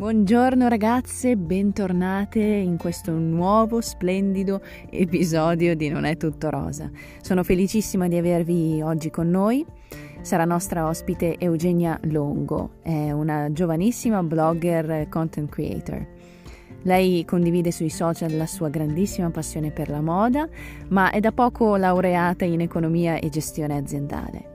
Buongiorno ragazze, bentornate in questo nuovo splendido episodio di Non è tutto rosa. Sono felicissima di avervi oggi con noi. Sarà nostra ospite Eugenia Longo, è una giovanissima blogger content creator. Lei condivide sui social la sua grandissima passione per la moda, ma è da poco laureata in economia e gestione aziendale.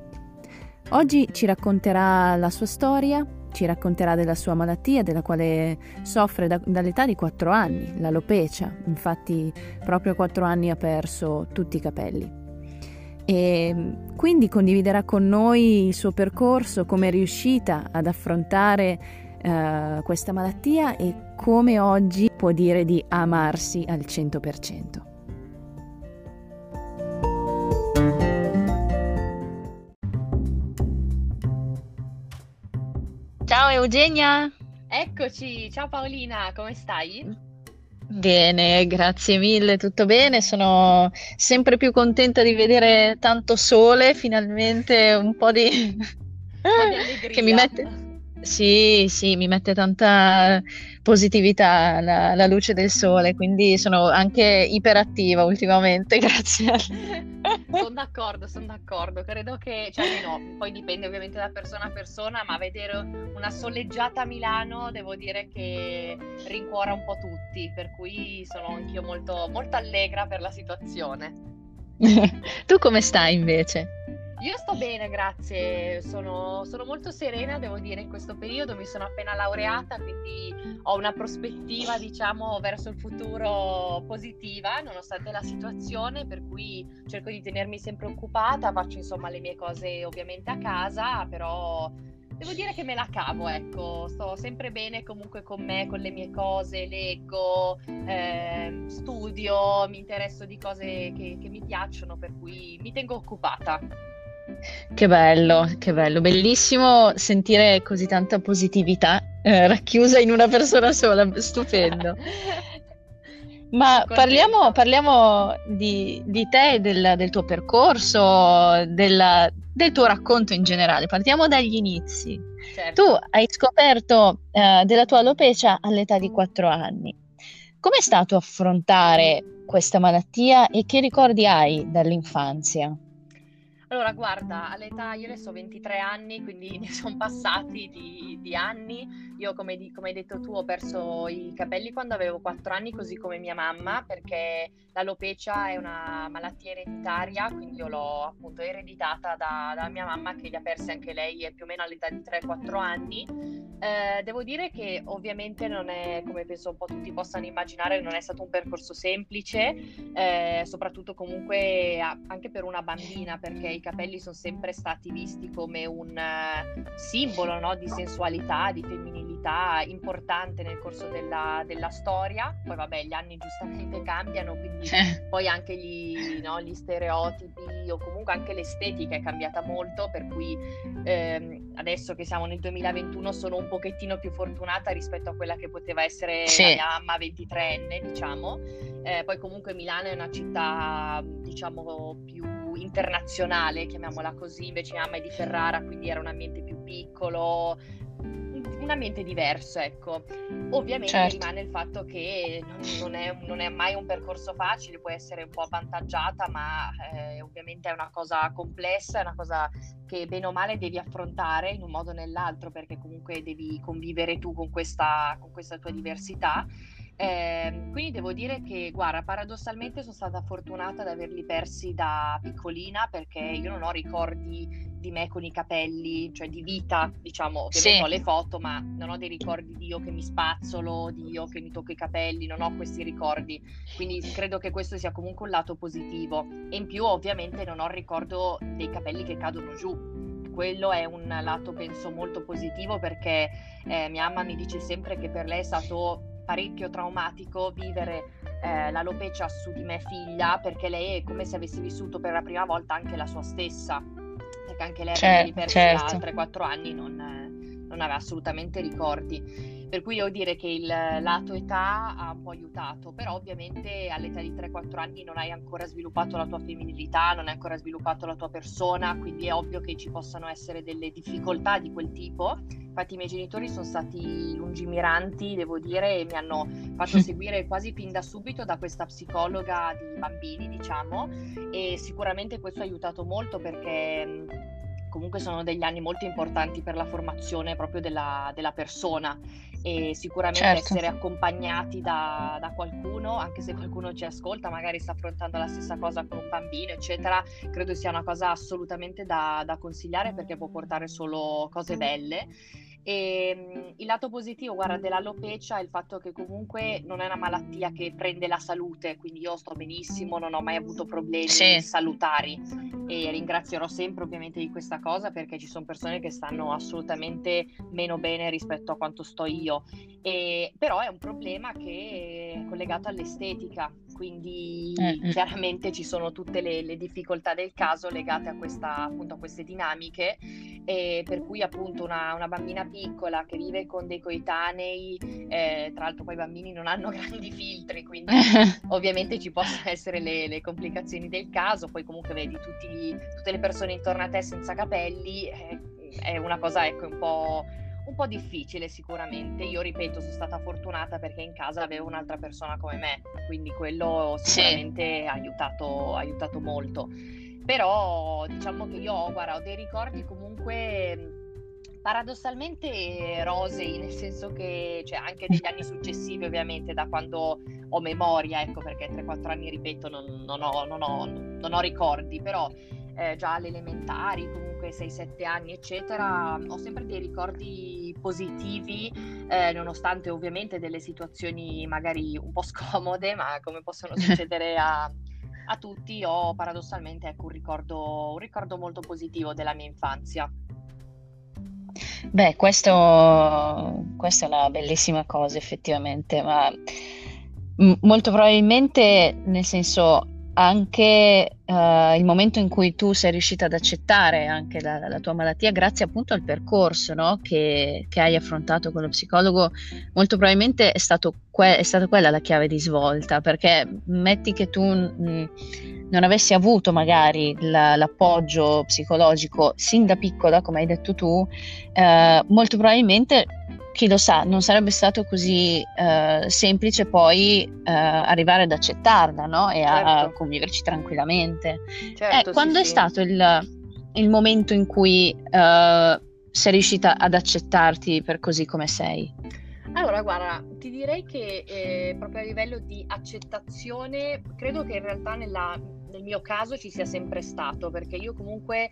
Oggi ci racconterà la sua storia, ci racconterà della sua malattia, della quale soffre da, dall'età di 4 anni, l'alopecia. Infatti, proprio a 4 anni ha perso tutti i capelli. E quindi condividerà con noi il suo percorso, come è riuscita ad affrontare uh, questa malattia e come oggi può dire di amarsi al 100%. Ciao Eugenia! Eccoci, ciao Paolina, come stai? Bene, grazie mille, tutto bene. Sono sempre più contenta di vedere tanto sole, finalmente un po' di... Che mi mette... Sì, sì, mi mette tanta positività la, la luce del sole, quindi sono anche iperattiva ultimamente, grazie. Sono d'accordo, sono d'accordo. Credo che, cioè, no, poi dipende ovviamente da persona a persona, ma vedere una soleggiata a Milano devo dire che rincuora un po' tutti, per cui sono anch'io molto, molto allegra per la situazione. tu come stai invece? Io sto bene, grazie. Sono, sono, molto serena, devo dire, in questo periodo. Mi sono appena laureata, quindi ho una prospettiva, diciamo, verso il futuro positiva, nonostante la situazione, per cui cerco di tenermi sempre occupata. Faccio, insomma, le mie cose ovviamente a casa, però devo dire che me la cavo, ecco. Sto sempre bene comunque con me, con le mie cose, leggo, eh, studio, mi interesso di cose che, che mi piacciono, per cui mi tengo occupata. Che bello, che bello, bellissimo sentire così tanta positività eh, racchiusa in una persona sola, stupendo. Ma parliamo, parliamo di, di, te, del, del, tuo percorso, della, del tuo racconto in generale. Partiamo dagli inizi. Certo. Tu hai scoperto eh, della tua alopecia all'età di 4 anni. Com'è stato affrontare questa malattia e che ricordi hai dall'infanzia? Allora, guarda, all'età, io adesso ho 23 anni, quindi ne sono passati di, di anni. Io, come, di, come, hai detto tu, ho perso i capelli quando avevo 4 anni, così come mia mamma, perché l'alopecia è una malattia ereditaria, quindi io l'ho appunto ereditata da, da mia mamma, che li ha persi anche lei più o meno all'età di 3-4 anni. Eh, devo dire che ovviamente non è, come penso un po' tutti possano immaginare, non è stato un percorso semplice, eh, soprattutto comunque anche per una bambina, perché i capelli sono sempre stati visti come un uh, simbolo no? di sensualità, di femminilità importante nel corso della, della, storia. Poi vabbè, gli anni giustamente cambiano, quindi eh. poi anche gli, no, gli, stereotipi o comunque anche l'estetica è cambiata molto, per cui ehm, adesso che siamo nel 2021 sono un pochettino più fortunata rispetto a quella che poteva essere sì. la mia mamma 23enne, diciamo. Eh, poi comunque Milano è una città, diciamo, più internazionale, chiamiamola così, invece mia mamma è di Ferrara, quindi era un ambiente più piccolo, un ambiente diverso, ecco. Ovviamente certo. rimane il fatto che non, non, è, non, è, mai un percorso facile, può essere un po' avvantaggiata, ma eh, ovviamente è una cosa complessa, è una cosa che bene o male devi affrontare in un modo o nell'altro, perché comunque devi convivere tu con questa, con questa tua diversità. Eh, quindi devo dire che, guarda, paradossalmente sono stata fortunata ad averli persi da piccolina perché io non ho ricordi di me con i capelli, cioè di vita, diciamo, che sì. ho le foto, ma non ho dei ricordi di io che mi spazzolo, di io che mi tocco i capelli, non ho questi ricordi. Quindi credo che questo sia comunque un lato positivo. E in più, ovviamente, non ho il ricordo dei capelli che cadono giù quello è un lato penso molto positivo perché eh, mia mamma mi dice sempre che per lei è stato parecchio traumatico vivere eh, l'alopecia su di me figlia perché lei è come se avesse vissuto per la prima volta anche la sua stessa perché anche lei certo, persi certo. a 3-4 anni non, non aveva assolutamente ricordi. Per cui devo dire che il lato età ha un po' aiutato, però ovviamente all'età di 3-4 anni non hai ancora sviluppato la tua femminilità, non hai ancora sviluppato la tua persona, quindi è ovvio che ci possano essere delle difficoltà di quel tipo. Infatti i miei genitori sono stati lungimiranti, devo dire, e mi hanno fatto seguire quasi fin da subito da questa psicologa di bambini, diciamo, e sicuramente questo ha aiutato molto perché comunque sono degli anni molto importanti per la formazione proprio della, della persona e sicuramente certo. essere accompagnati da, da, qualcuno, anche se qualcuno ci ascolta, magari sta affrontando la stessa cosa con un bambino, eccetera, credo sia una cosa assolutamente da, da consigliare perché può portare solo cose belle. E ehm, il lato positivo, guarda, dell'alopecia è il fatto che comunque non è una malattia che prende la salute, quindi io sto benissimo, non ho mai avuto problemi sì. salutari e ringrazierò sempre ovviamente di questa cosa perché ci sono persone che stanno assolutamente meno bene rispetto a quanto sto io. E, però è un problema che è collegato all'estetica, quindi mm-hmm. chiaramente ci sono tutte le, le, difficoltà del caso legate a, questa, appunto, a queste dinamiche e per cui appunto una, una, bambina piccola che vive con dei coetanei, eh, tra l'altro poi i bambini non hanno grandi filtri, quindi ovviamente ci possono essere le, le, complicazioni del caso, poi comunque vedi tutti, tutte le persone intorno a te senza capelli, eh, è una cosa ecco un po' un po' difficile sicuramente. Io ripeto, sono stata fortunata perché in casa avevo un'altra persona come me, quindi quello sicuramente sì. ha aiutato, aiutato molto. Però diciamo che io ho, guarda, ho dei ricordi comunque paradossalmente rosei, nel senso che cioè, anche degli anni successivi ovviamente, da quando ho memoria, ecco perché 3-4 anni, ripeto, non, non, ho, non, ho, non ho ricordi, però eh, già alle elementari, comunque 6-7 anni, eccetera, ho sempre dei ricordi positivi, eh, nonostante ovviamente delle situazioni magari un po' scomode, ma come possono succedere a, a tutti, ho paradossalmente ecco, un, ricordo, un ricordo molto positivo della mia infanzia. Beh, questo, questa è una bellissima cosa effettivamente, ma molto probabilmente, nel senso, anche uh, il momento in cui tu sei riuscita ad accettare anche la, la tua malattia grazie appunto al percorso no? che, che, hai affrontato con lo psicologo, molto probabilmente è, que- è stata quella la chiave di svolta, perché metti che tu mh, non avessi avuto magari la, l'appoggio psicologico sin da piccola, come hai detto tu, eh, molto probabilmente chi lo sa, non sarebbe stato così eh, semplice poi eh, arrivare ad accettarla no? e certo. a conviverci tranquillamente. Certo, eh, quando sì, è sì. stato il, il, momento in cui eh, sei riuscita ad accettarti per così come sei? Allora, guarda, ti direi che eh, proprio a livello di accettazione, credo che in realtà nella, nel mio caso ci sia sempre stato, perché io comunque...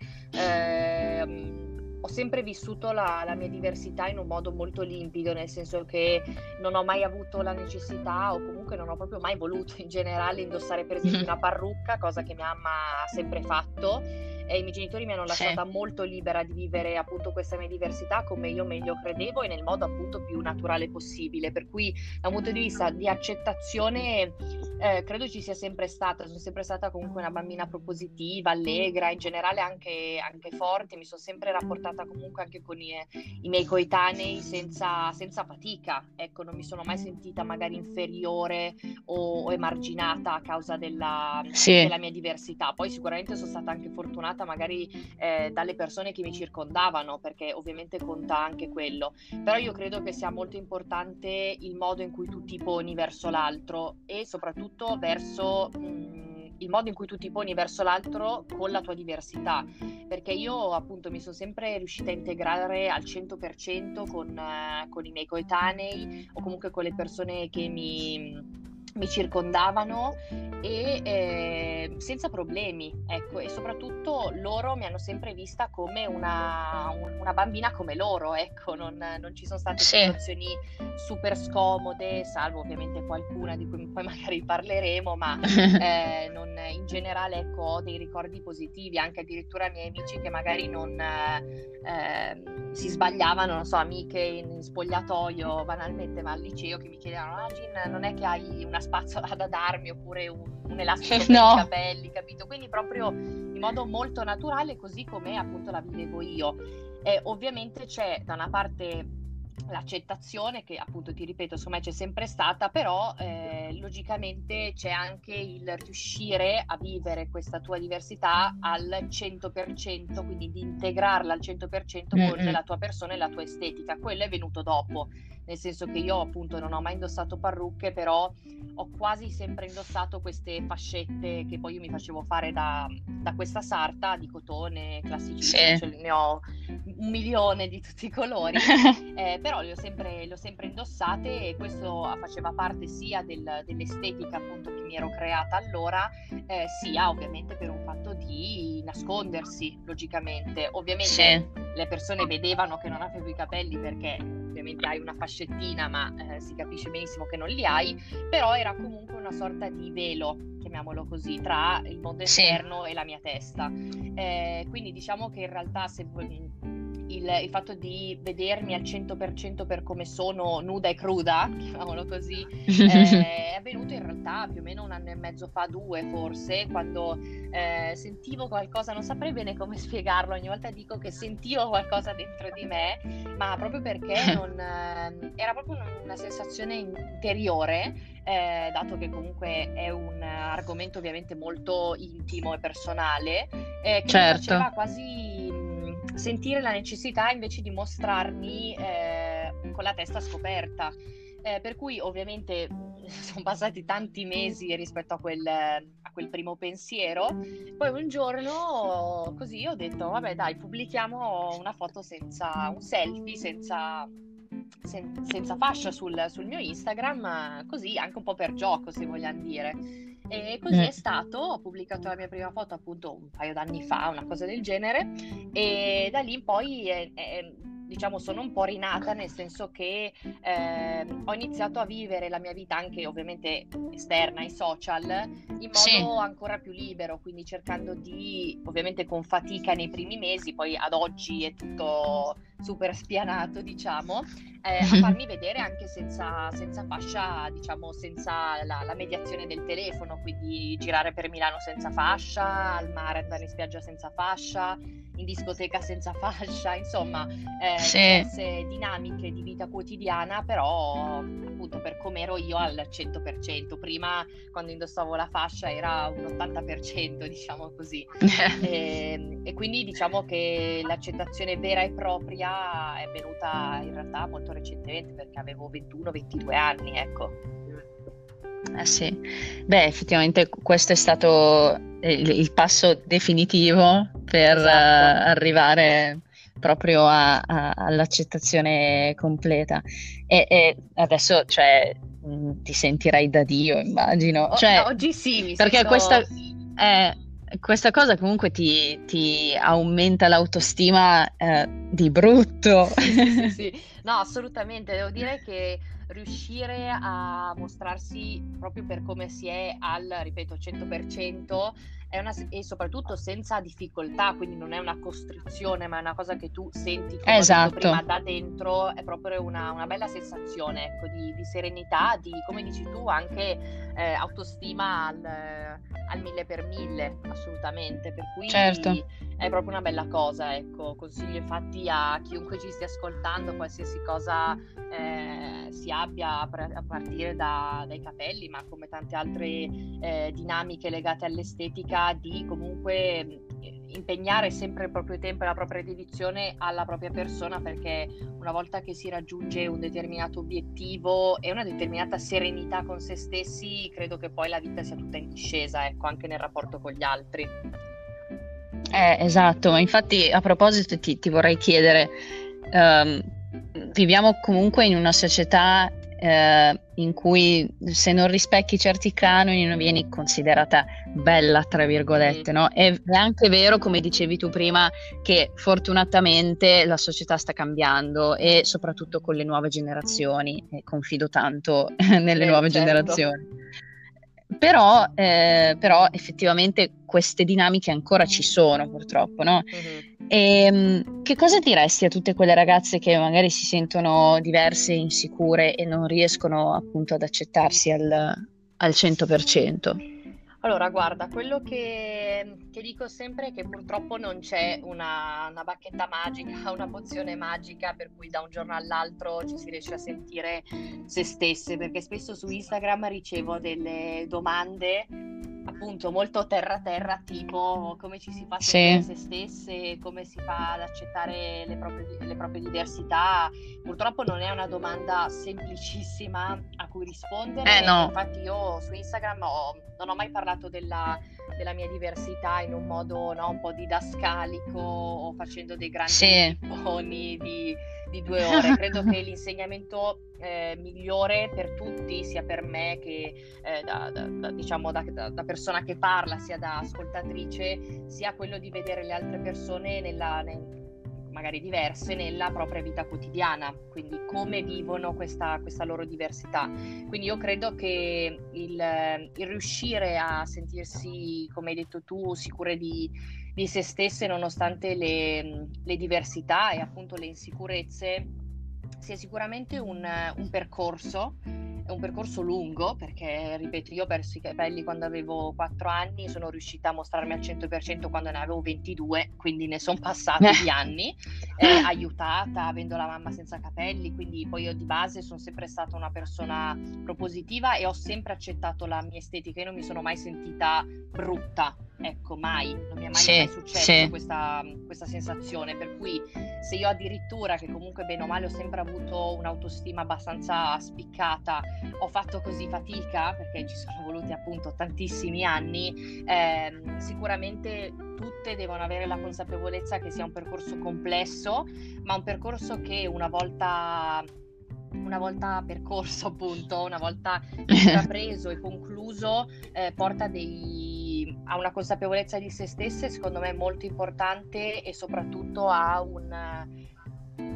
Ho sempre vissuto la, la, mia diversità in un modo molto limpido, nel senso che non ho mai avuto la necessità o comunque non ho proprio mai voluto in generale indossare per esempio una parrucca, cosa che mia mamma ha sempre fatto e i miei genitori mi hanno lasciata sì. molto libera di vivere appunto questa mia diversità come io meglio credevo e nel modo appunto più naturale possibile. Per cui da un punto di vista di accettazione eh, credo ci sia sempre stata, sono sempre stata comunque una bambina propositiva, allegra, in generale anche, anche forte, mi sono sempre rapportata comunque anche con i, i miei coetanei senza, senza, fatica, ecco non mi sono mai sentita magari inferiore o, o emarginata a causa della, sì. della mia diversità. Poi sicuramente sono stata anche fortunata accompagnata magari eh, dalle persone che mi circondavano, perché ovviamente conta anche quello. Però io credo che sia molto importante il modo in cui tu ti poni verso l'altro e soprattutto verso... Mh, mm, il modo in cui tu ti poni verso l'altro con la tua diversità, perché io appunto mi sono sempre riuscita a integrare al 100% con, eh, con i miei coetanei o comunque con le persone che mi, mi circondavano e eh, senza problemi, ecco, e soprattutto loro mi hanno sempre vista come una, una bambina come loro, ecco, non, non ci sono state sì. situazioni super scomode, salvo ovviamente qualcuna di cui poi magari parleremo, ma eh, non, in generale ecco, ho dei ricordi positivi, anche addirittura miei amici che magari non eh, si sbagliavano, non so, amiche in, in, spogliatoio banalmente, ma al liceo che mi chiedevano, ah Gin, non è che hai una spazzola da darmi oppure un, un elastico per no. i capelli, capito? Quindi proprio in modo molto naturale, così come appunto la vivevo io. E ovviamente c'è da una parte l'accettazione che appunto ti ripeto me c'è sempre stata però eh, logicamente c'è anche il riuscire a vivere questa tua diversità al 100% quindi di integrarla al 100% con mm-hmm. la tua persona e la tua estetica quello è venuto dopo nel senso che io appunto non ho mai indossato parrucche, però ho quasi sempre indossato queste fascette che poi io mi facevo fare da, da questa sarta di cotone classici, sì. cioè, ne ho un milione di tutti i colori, eh, però le ho, sempre, le ho, sempre, indossate e questo faceva parte sia del, dell'estetica appunto che mi ero creata allora, eh, sia ovviamente per un fatto di nascondersi, logicamente. Ovviamente sì. le persone vedevano che non avevo i capelli perché ovviamente hai una fascettina, ma eh, si capisce benissimo che non li hai, però era comunque una sorta di velo, chiamiamolo così, tra il mondo esterno sì. e la mia testa. Eh, quindi diciamo che in realtà se il, il, fatto di vedermi al 100% per come sono nuda e cruda, chiamiamolo così, eh, è avvenuto in realtà più o meno un anno e mezzo fa, due forse, quando eh, sentivo qualcosa, non saprei bene come spiegarlo, ogni volta dico che sentivo qualcosa dentro di me, ma proprio perché non, eh, era proprio una, una sensazione interiore. Eh, dato che comunque è un argomento ovviamente molto intimo e personale, eh, che certo. mi faceva quasi sentire la necessità invece di mostrarmi eh, con la testa scoperta. Eh, per cui ovviamente sono passati tanti mesi rispetto a quel, a quel, primo pensiero. Poi un giorno così ho detto, vabbè dai, pubblichiamo una foto senza un selfie, senza, sen, senza fascia sul, sul, mio Instagram, così anche un po' per gioco, se vogliamo dire. E così mm. è stato, ho pubblicato la mia prima foto appunto un paio d'anni fa, una cosa del genere, e da lì in poi è, è, diciamo sono un po' rinata nel senso che eh, ho iniziato a vivere la mia vita anche ovviamente esterna ai social in modo sì. ancora più libero, quindi cercando di ovviamente con fatica nei primi mesi, poi ad oggi è tutto super spianato diciamo, eh, a farmi vedere anche senza, senza fascia, diciamo senza la, la, mediazione del telefono, quindi girare per Milano senza fascia, al mare andare in spiaggia senza fascia, in discoteca senza fascia, insomma, eh, sì. diverse dinamiche di vita quotidiana, però appunto per come ero io al 100%. Prima quando indossavo la fascia era un 80%, diciamo così. e, ehm, e quindi diciamo che l'accettazione vera e propria è venuta in realtà molto recentemente perché avevo 21-22 anni, ecco. Eh sì, beh effettivamente questo è stato il, il passo definitivo per esatto. uh, arrivare proprio a, a, all'accettazione completa. E, e adesso, cioè, mh, ti sentirai da Dio, immagino. Cioè, oggi sì, perché sento... questa, eh, questa cosa comunque ti, ti aumenta l'autostima eh, di brutto. Sì, sì, sì, no, assolutamente. Devo dire che riuscire a mostrarsi proprio per come si è al, ripeto, 100% una, e soprattutto senza difficoltà, quindi non è una costrizione, ma è una cosa che tu senti esatto. prima da dentro, è proprio una, una bella sensazione ecco, di, di, serenità, di come dici tu, anche eh, autostima al, al, mille per mille, assolutamente. Per cui certo. è proprio una bella cosa. Ecco. Consiglio infatti a chiunque ci stia ascoltando, qualsiasi cosa eh, si abbia a partire da, dai capelli, ma come tante altre eh, dinamiche legate all'estetica, di comunque impegnare sempre il proprio tempo e la propria dedizione alla propria persona perché una volta che si raggiunge un determinato obiettivo e una determinata serenità con se stessi, credo che poi la vita sia tutta in discesa, ecco, anche nel rapporto con gli altri. Eh, esatto, infatti a proposito ti, ti vorrei chiedere, um, viviamo comunque in una società eh, in cui se non rispecchi certi canoni non vieni considerata bella, tra virgolette, no? È, anche vero, come dicevi tu prima, che fortunatamente la società sta cambiando e soprattutto con le nuove generazioni, e confido tanto nelle eh, nuove certo. generazioni. Però, eh, però, effettivamente queste dinamiche ancora ci sono purtroppo, no? Mm-hmm. E, ehm, che cosa diresti a tutte quelle ragazze che magari si sentono diverse insicure e non riescono appunto ad accettarsi al, al 100%? Allora, guarda, quello che, che, dico sempre è che purtroppo non c'è una, una, bacchetta magica, una pozione magica per cui da un giorno all'altro ci si riesce a sentire se stesse, perché spesso su Instagram ricevo delle domande appunto molto terra terra tipo come ci si fa a sì. se stesse, come si fa ad accettare le proprie, le proprie, diversità. Purtroppo non è una domanda semplicissima a cui rispondere. Eh, no. Infatti io su Instagram ho, non ho mai parlato della, della mia diversità in un modo no, un po' didascalico o facendo dei grandi sì. di, di due ore. Credo che l'insegnamento eh, migliore per tutti, sia per me che eh, da, da, da, diciamo, da, persona che parla, sia da ascoltatrice, sia quello di vedere le altre persone nella, nel, magari diverse nella propria vita quotidiana, quindi come vivono questa, questa loro diversità. Quindi io credo che il, il, riuscire a sentirsi, come hai detto tu, sicure di, di se stesse nonostante le, le diversità e appunto le insicurezze sia sicuramente un, un percorso è un percorso lungo perché, ripeto, io ho perso i capelli quando avevo 4 anni, sono riuscita a mostrarmi al 100% quando ne avevo 22, quindi ne sono passati di anni, eh, aiutata, avendo la mamma senza capelli, quindi poi io di base sono sempre stata una persona propositiva e ho sempre accettato la mia estetica, io non mi sono mai sentita brutta, ecco, mai, non mi è mai, sì, mai successo sì. questa, questa sensazione, per cui se io addirittura, che comunque bene o male ho sempre avuto un'autostima abbastanza spiccata, ho fatto così fatica, perché ci sono voluti appunto tantissimi anni, ehm, sicuramente tutte devono avere la consapevolezza che sia un percorso complesso, ma un percorso che una volta una volta percorso appunto, una volta intrapreso e concluso, eh, porta dei, a una consapevolezza di se stesse, secondo me molto importante e soprattutto a un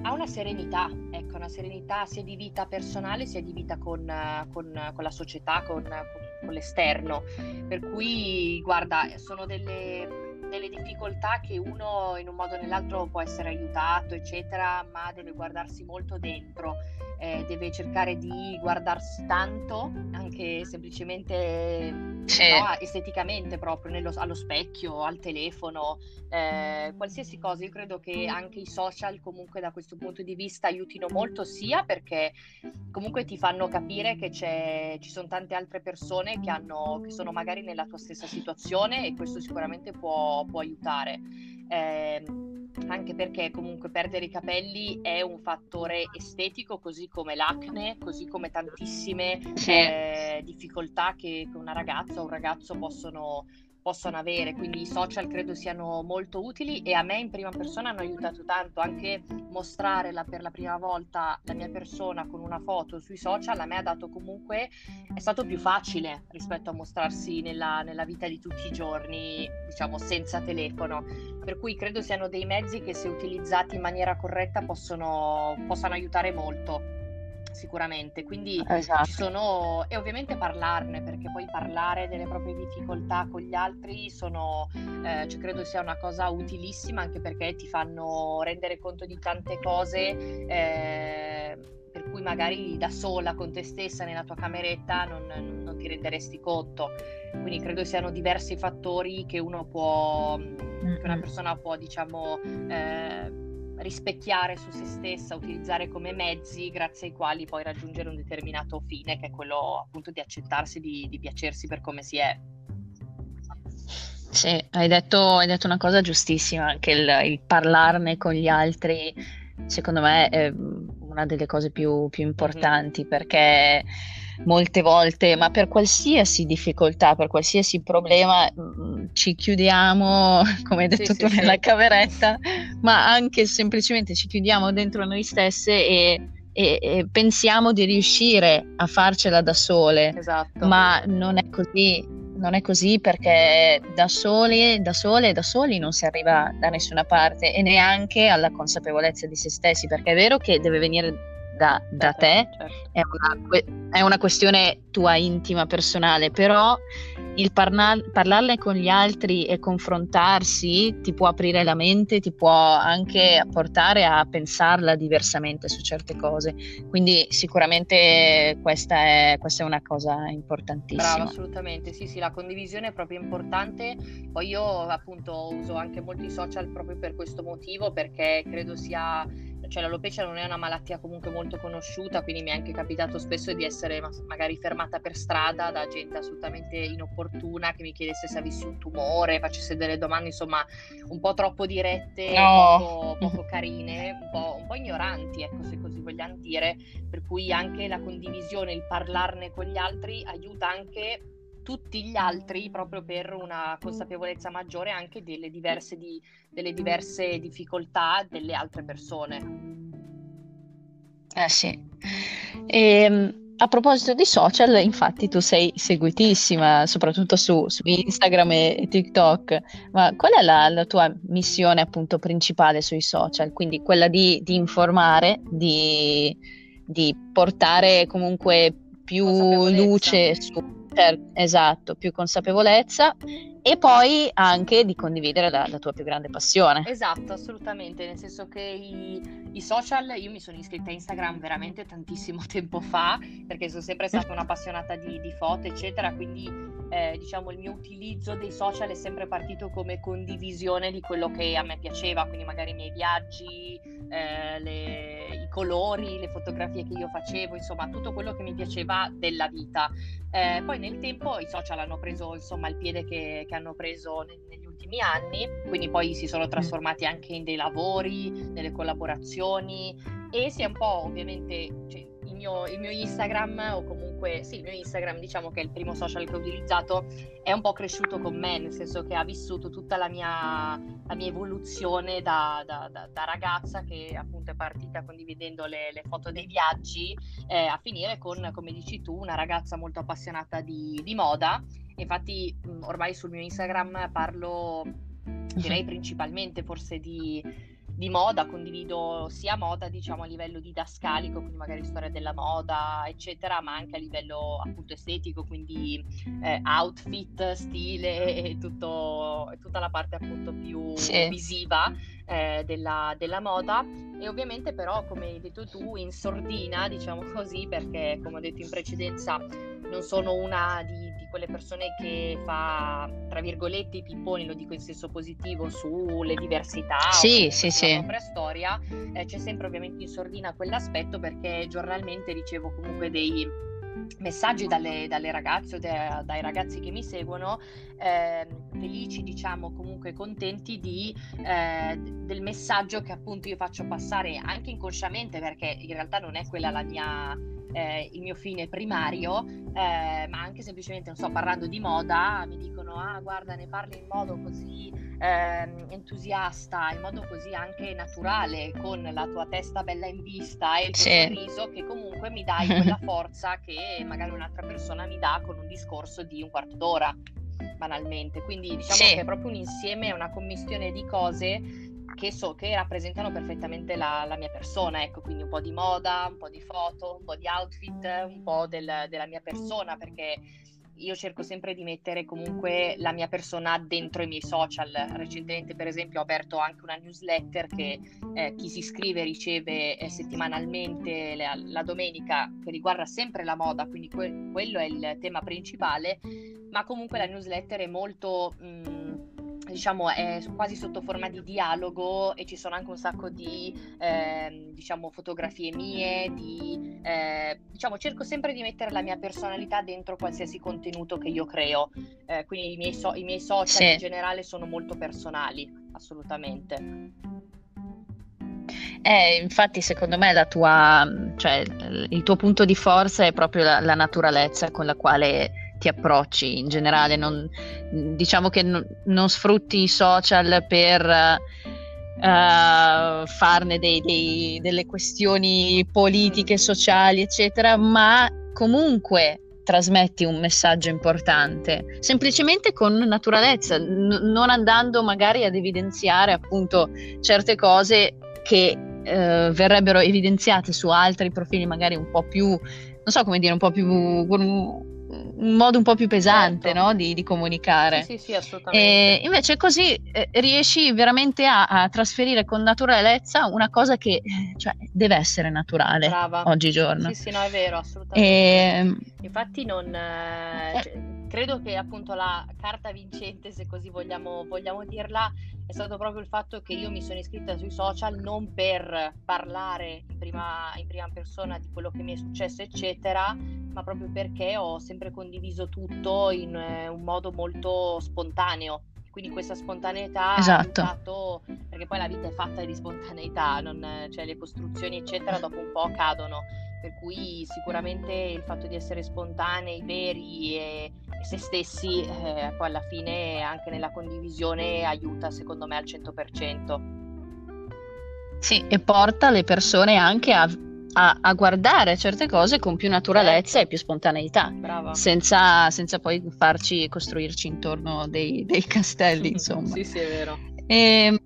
ha una serenità, ecco, una serenità sia di vita personale sia di vita con, con, con la società, con, con, l'esterno. Per cui, guarda, sono delle, delle difficoltà che uno in un modo o nell'altro può essere aiutato, eccetera, ma deve guardarsi molto dentro, eh, deve cercare di guardarsi tanto, anche semplicemente sì. no, esteticamente proprio, nello, allo specchio, al telefono, eh, qualsiasi cosa. Io credo che anche i social comunque da questo punto di vista aiutino molto, sia perché comunque ti fanno capire che ci sono tante altre persone che, hanno, che sono magari nella tua stessa situazione e questo sicuramente può può, aiutare. Eh, anche perché comunque perdere i capelli è un fattore estetico, così come l'acne, così come tantissime eh, difficoltà che una ragazza o un ragazzo possono possono avere, quindi i social credo siano molto utili e a me in prima persona hanno aiutato tanto, anche mostrare la, per la prima volta la mia persona con una foto sui social a me ha dato comunque, è stato più facile rispetto a mostrarsi nella, nella vita di tutti i giorni, diciamo senza telefono, per cui credo siano dei mezzi che se utilizzati in maniera corretta possono, possano aiutare molto sicuramente. Quindi esatto. ci sono, e ovviamente parlarne, perché poi parlare delle proprie difficoltà con gli altri sono, eh, cioè credo sia una cosa utilissima anche perché ti fanno rendere conto di tante cose. Eh, per cui magari da sola con te stessa nella tua cameretta non, non, ti renderesti conto. Quindi credo siano diversi fattori che uno può, che una persona può, diciamo, eh, rispecchiare su se stessa, utilizzare come mezzi grazie ai quali poi raggiungere un determinato fine, che è quello appunto di accettarsi, di, di piacersi per come si è. Sì, hai detto, hai detto una cosa giustissima, anche il, il, parlarne con gli altri, secondo me è una delle cose più, più importanti mm-hmm. perché molte volte, ma per qualsiasi difficoltà, per qualsiasi problema, mm, ci chiudiamo, come hai detto sì, tu, sì, nella sì. cameretta, ma anche semplicemente ci chiudiamo dentro noi stesse e, e, e pensiamo di riuscire a farcela da sole. Esatto. Ma non è così. Non è così perché da soli, da sole da soli non si arriva da nessuna parte e neanche alla consapevolezza di se stessi, perché è vero che deve venire da, da certo, te, certo. È, una, è una questione tua intima, personale, però il parlar- parlarne con gli altri e confrontarsi ti può aprire la mente, ti può anche portare a pensarla diversamente su certe cose. Quindi sicuramente questa è, questa è una cosa importantissima. Brava, assolutamente. Sì, sì, la condivisione è proprio importante. Poi io appunto uso anche molti social proprio per questo motivo, perché credo sia cioè l'alopecia non è una malattia comunque molto conosciuta, quindi mi è anche capitato spesso di essere magari fermata per strada da gente assolutamente inopportuna che mi chiedesse se avessi un tumore, facesse delle domande insomma un po' troppo dirette, no. poco, poco, carine, un po', un po' ignoranti, ecco se così vogliamo dire, per cui anche la condivisione, il parlarne con gli altri aiuta anche tutti gli altri proprio per una consapevolezza maggiore anche delle diverse, di, delle diverse difficoltà delle altre persone. Eh sì. E, ehm, a proposito di social, infatti tu sei seguitissima, soprattutto su, su Instagram e TikTok, ma qual è la, la, tua missione appunto principale sui social? Quindi quella di, di informare, di, di portare comunque più luce su Certo, esatto, più consapevolezza e poi anche di condividere la, la, tua più grande passione. Esatto, assolutamente, nel senso che i, i, social, io mi sono iscritta a Instagram veramente tantissimo tempo fa, perché sono sempre stata un'appassionata di, di foto, eccetera, quindi eh, diciamo il mio utilizzo dei social è sempre partito come condivisione di quello che a me piaceva, quindi magari i miei viaggi, eh, le, i colori, le fotografie che io facevo, insomma tutto quello che mi piaceva della vita. Eh, poi nel tempo i social hanno preso insomma il piede che, che hanno preso ne, negli ultimi anni, quindi poi si sono trasformati anche in dei lavori, delle collaborazioni e si è un po' ovviamente... Cioè, il mio, il mio, Instagram, o comunque sì, il mio Instagram, diciamo che è il primo social che ho utilizzato, è un po' cresciuto con me, nel senso che ha vissuto tutta la mia, la mia evoluzione da, da, da, da, ragazza che appunto è partita condividendo le, le foto dei viaggi, eh, a finire con, come dici tu, una ragazza molto appassionata di, di moda. Infatti, ormai sul mio Instagram parlo direi principalmente forse di di moda, condivido sia moda diciamo a livello didascalico, quindi magari storia della moda, eccetera, ma anche a livello appunto estetico, quindi eh, outfit, stile e tutto, tutta la parte appunto più sì. visiva eh, della, della, moda e ovviamente però come hai detto tu in sordina diciamo così perché come ho detto in precedenza non sono una di, di, quelle persone che fa, tra virgolette, i pipponi, lo dico in senso positivo, sulle diversità sì, sì, sì. propria storia, eh, c'è sempre ovviamente in sordina quell'aspetto perché giornalmente ricevo comunque dei messaggi dalle, dalle ragazze o dai, ragazzi che mi seguono eh, felici diciamo comunque contenti di, eh, del messaggio che appunto io faccio passare anche inconsciamente perché in realtà non è quella la mia eh, il mio fine primario, eh, ma anche semplicemente, non so, parlando di moda, mi dicono, ah, guarda, ne parli in modo così eh, entusiasta, in modo così anche naturale, con la tua testa bella in vista e il tuo sorriso, che comunque mi dai quella forza che magari un'altra persona mi dà con un discorso di un quarto d'ora banalmente. Quindi diciamo sì. che è proprio un insieme, una commistione di cose che so che rappresentano perfettamente la, la, mia persona, ecco, quindi un po' di moda, un po' di foto, un po' di outfit, un po' del, della mia persona, perché io cerco sempre di mettere comunque la mia persona dentro i miei social. Recentemente, per esempio, ho aperto anche una newsletter che eh, chi si iscrive riceve eh, settimanalmente la, la, domenica, che riguarda sempre la moda, quindi que- quello è il tema principale, ma comunque la newsletter è molto... Mh, mm, diciamo è quasi sotto forma di dialogo e ci sono anche un sacco di eh, diciamo fotografie mie di eh, diciamo cerco sempre di mettere la mia personalità dentro qualsiasi contenuto che io creo eh, quindi i miei, so- i miei social sì. in generale sono molto personali assolutamente eh, infatti, secondo me la tua, cioè, il tuo punto di forza è proprio la, la naturalezza con la quale ti approcci in generale, non, diciamo che non, non sfrutti i social per uh, farne dei, dei, delle questioni politiche, sociali, eccetera, ma comunque trasmetti un messaggio importante, semplicemente con naturalezza, n- non andando magari ad evidenziare appunto certe cose che eh, verrebbero evidenziate su altri profili magari un po' più, non so come dire, un po' più un modo un po' più pesante Certo. no? di, di comunicare. Sì, sì, sì, E assolutamente. invece così eh, riesci veramente a, a trasferire con naturalezza una cosa che eh, cioè, deve essere naturale Brava. oggigiorno. Sì, sì, no, è vero, assolutamente. E, Infatti non eh, cioè, credo che appunto la carta vincente, se così vogliamo, vogliamo dirla, è stato proprio il fatto che io mi sono iscritta sui social non per parlare in prima, in prima persona di quello che mi è successo, eccetera, ma proprio perché ho sempre condiviso tutto in eh, un modo molto spontaneo. Quindi questa spontaneità ha Esatto. aiutato, perché poi la vita è fatta di spontaneità, non- cioè le costruzioni eccetera dopo un po' cadono. Per cui sicuramente il fatto di essere spontanei, veri e, e se stessi, eh, poi alla fine anche nella condivisione aiuta secondo me al 100%. sì, e porta le persone anche a, a- a guardare certe cose con più naturalezza Certo. e più spontaneità. Senza, senza poi farci costruirci intorno dei, dei castelli, insomma. Sì, sì, è vero. E,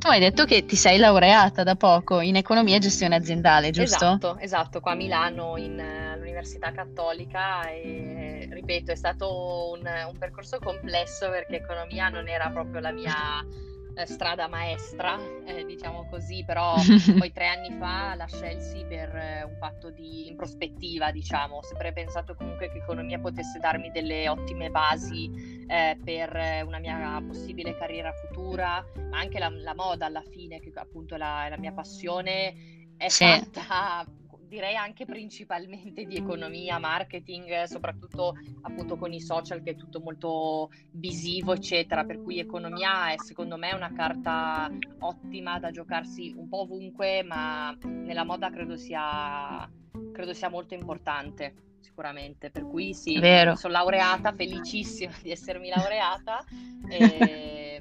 tu hai detto che ti sei laureata da poco in economia e gestione aziendale, giusto? Esatto, esatto, qua a Milano in, eh, all'Università Cattolica e ripeto è stato un, un percorso complesso perché economia non era proprio la mia eh, strada maestra, eh, diciamo così, però poi tre anni fa la scelsi per eh, un fatto di in prospettiva, diciamo, ho sempre pensato comunque che economia potesse darmi delle ottime basi eh, per eh, una mia possibile carriera futura, ma anche la, la moda alla fine, che appunto è la, la mia passione, è Sì. fatta direi anche principalmente di economia, marketing, soprattutto appunto con i social che è tutto molto visivo, eccetera, per cui economia è secondo me una carta ottima da giocarsi un po' ovunque, ma nella moda credo sia, credo sia molto importante. Sicuramente, per cui sì, Vero. sono laureata, felicissima di essermi laureata e,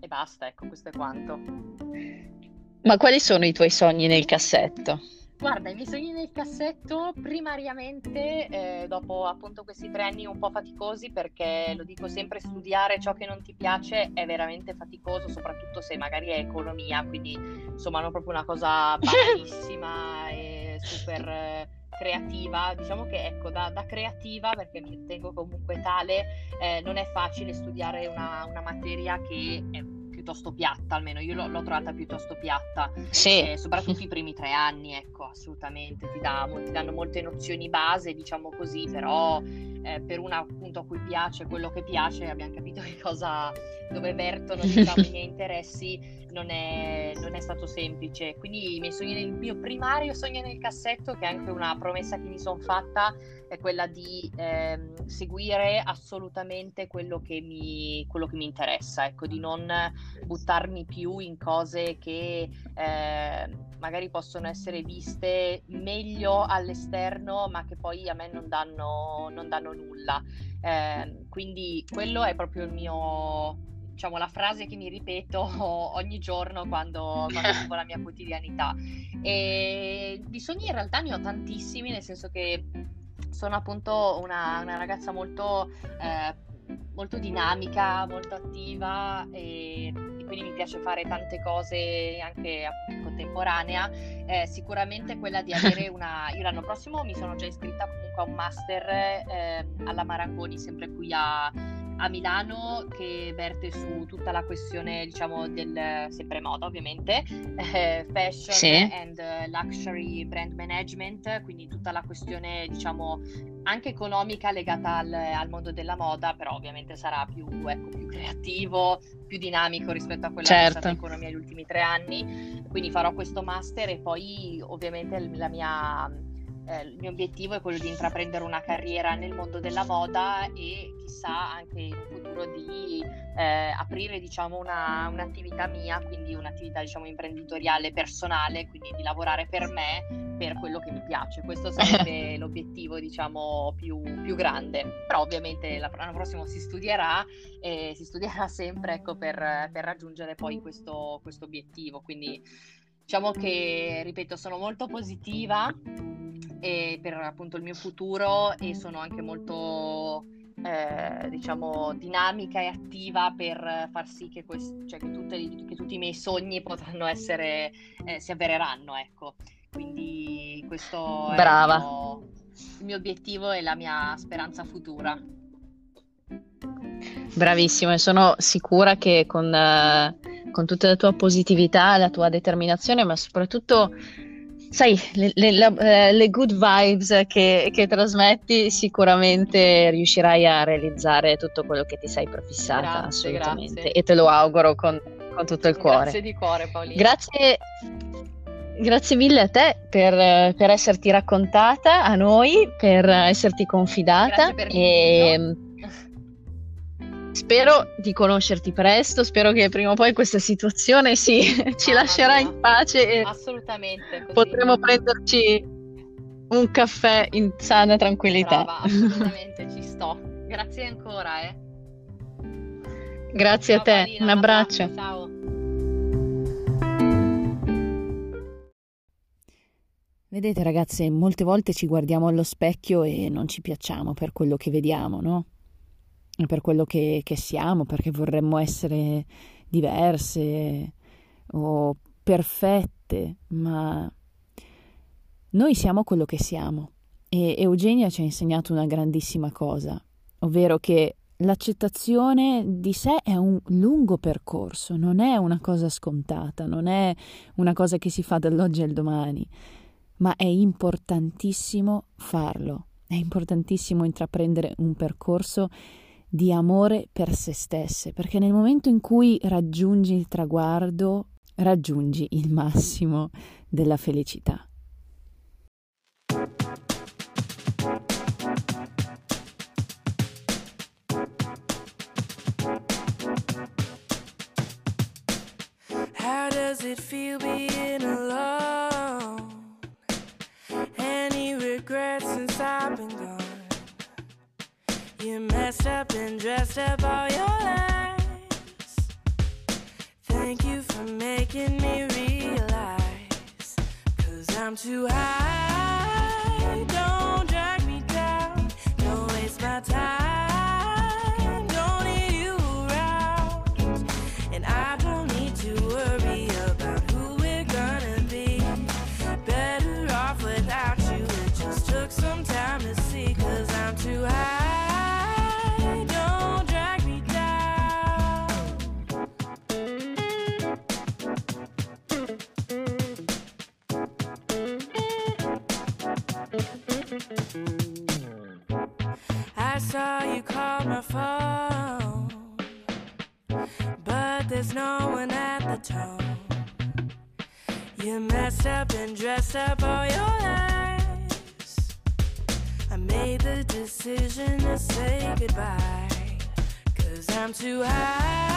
e basta, ecco, questo è quanto. Ma quali sono i tuoi sogni nel cassetto? Guarda, i miei sogni nel cassetto, primariamente, eh, dopo appunto questi tre anni un po' faticosi, perché lo dico sempre, studiare ciò che non ti piace è veramente faticoso, soprattutto se magari è economia, quindi insomma non proprio una cosa banalissima e super eh, creativa. Diciamo che ecco, da, da creativa, perché mi ritengo comunque tale, eh, non è facile studiare una, una materia che è piuttosto piatta, almeno io l'ho, l'ho trovata piuttosto piatta. Sì, Eh, soprattutto i primi tre anni, ecco, assolutamente, ti, dà- ti danno molte nozioni base, diciamo così, però eh, per una appunto a cui piace quello che piace, abbiamo capito che cosa, dove vertono diciamo, i miei interessi, non è, non è stato semplice. Quindi i miei sogni, il mio primario sogno nel cassetto, che è anche una promessa che mi sono fatta, è quella di ehm, seguire assolutamente quello che mi, quello che mi interessa, ecco, di non buttarmi più in cose che eh, magari possono essere viste meglio all'esterno, ma che poi a me non danno, non danno nulla. Eh, quindi quello è proprio il mio, diciamo, la frase che mi ripeto ogni giorno quando, quando vivo la mia quotidianità. E di sogni in realtà ne ho tantissimi, nel senso che sono appunto una, una ragazza molto, eh, molto dinamica, molto attiva e, e quindi mi piace fare tante cose anche contemporanea. Eh, sicuramente quella di avere una... Io l'anno prossimo mi sono già iscritta comunque a un master eh, alla Marangoni, sempre qui a, a Milano, che verte su tutta la questione, diciamo, del sempre moda ovviamente, eh, fashion Sì. and luxury brand management, quindi tutta la questione, diciamo, anche economica legata al, al mondo della moda, però ovviamente sarà più, ecco, più creativo, più dinamico rispetto a quella che è Certo. stata l'economia negli ultimi tre anni. Quindi farò questo master e poi ovviamente la mia, eh, il mio obiettivo è quello di intraprendere una carriera nel mondo della moda e chissà anche in futuro di eh, aprire diciamo una, un'attività mia, quindi un'attività diciamo imprenditoriale personale, quindi di lavorare per me per quello che mi piace. Questo sarebbe l'obiettivo diciamo più, più grande. Però ovviamente la- l'anno prossimo si studierà e si studierà sempre ecco, per, per raggiungere poi questo, questo obiettivo. Quindi diciamo che, ripeto, sono molto positiva e per appunto il mio futuro e sono anche molto eh, diciamo, dinamica e attiva per far sì che, quest- cioè che, tutte, che tutti i miei sogni potranno essere, eh, si avvereranno, ecco. Quindi questo Brava. è il mio, il mio obiettivo e la mia speranza futura. Bravissimo, e sono sicura che con, eh, con tutta la tua positività, la tua determinazione, ma soprattutto, sai, le, le- eh, le good vibes che, che trasmetti, sicuramente riuscirai a realizzare tutto quello che ti sei prefissata, Grazie, assolutamente. grazie. E te lo auguro con, con tutto il cuore. Grazie di cuore, Paolina. Grazie, grazie mille a te per, per esserti raccontata a noi, per esserti confidata Grazie per e. spero di conoscerti presto, spero che prima o poi questa situazione sì, ci Mamma lascerà mia. in pace e Assolutamente. Così. potremo prenderci un caffè in sana tranquillità. Brava, assolutamente, ci sto. Grazie ancora, eh. Grazie a Ciao, te, Paolina, un abbraccio. Ciao. Vedete ragazze, molte volte ci guardiamo allo specchio e non ci piacciamo per quello che vediamo, no? Per quello che, che siamo, perché vorremmo essere diverse o perfette, ma noi siamo quello che siamo. E Eugenia ci ha insegnato una grandissima cosa, ovvero che l'accettazione di sé è un lungo percorso, non è una cosa scontata, non è una cosa che si fa dall'oggi al domani ma è importantissimo farlo, è importantissimo intraprendere un percorso di amore per se stesse, perché nel momento in cui raggiungi il traguardo, raggiungi il massimo della felicità. How does it feel being alone? Any regrets since I've been gone? You messed up and dressed up all your lies. Thank you for making me realize. Cause I'm too high. Don't drag me down. Don't waste my time. There's no one at the tone. You messed up and dressed up all your lies. I made the decision to say goodbye, cause I'm too high.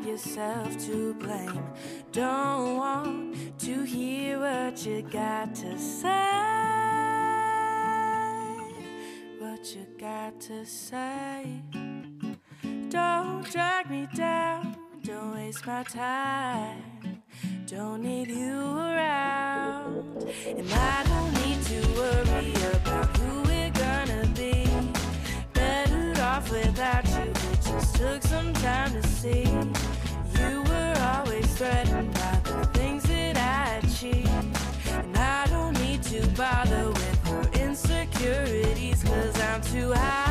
Got yourself to blame. Don't want to hear what you got to say. What you got to say. Don't drag me down, don't waste my time. Don't need you around, and I don't need to worry about just took some time to see you were always threatened by the things that I achieved. And I don't need to bother with her insecurities, cause I'm too high.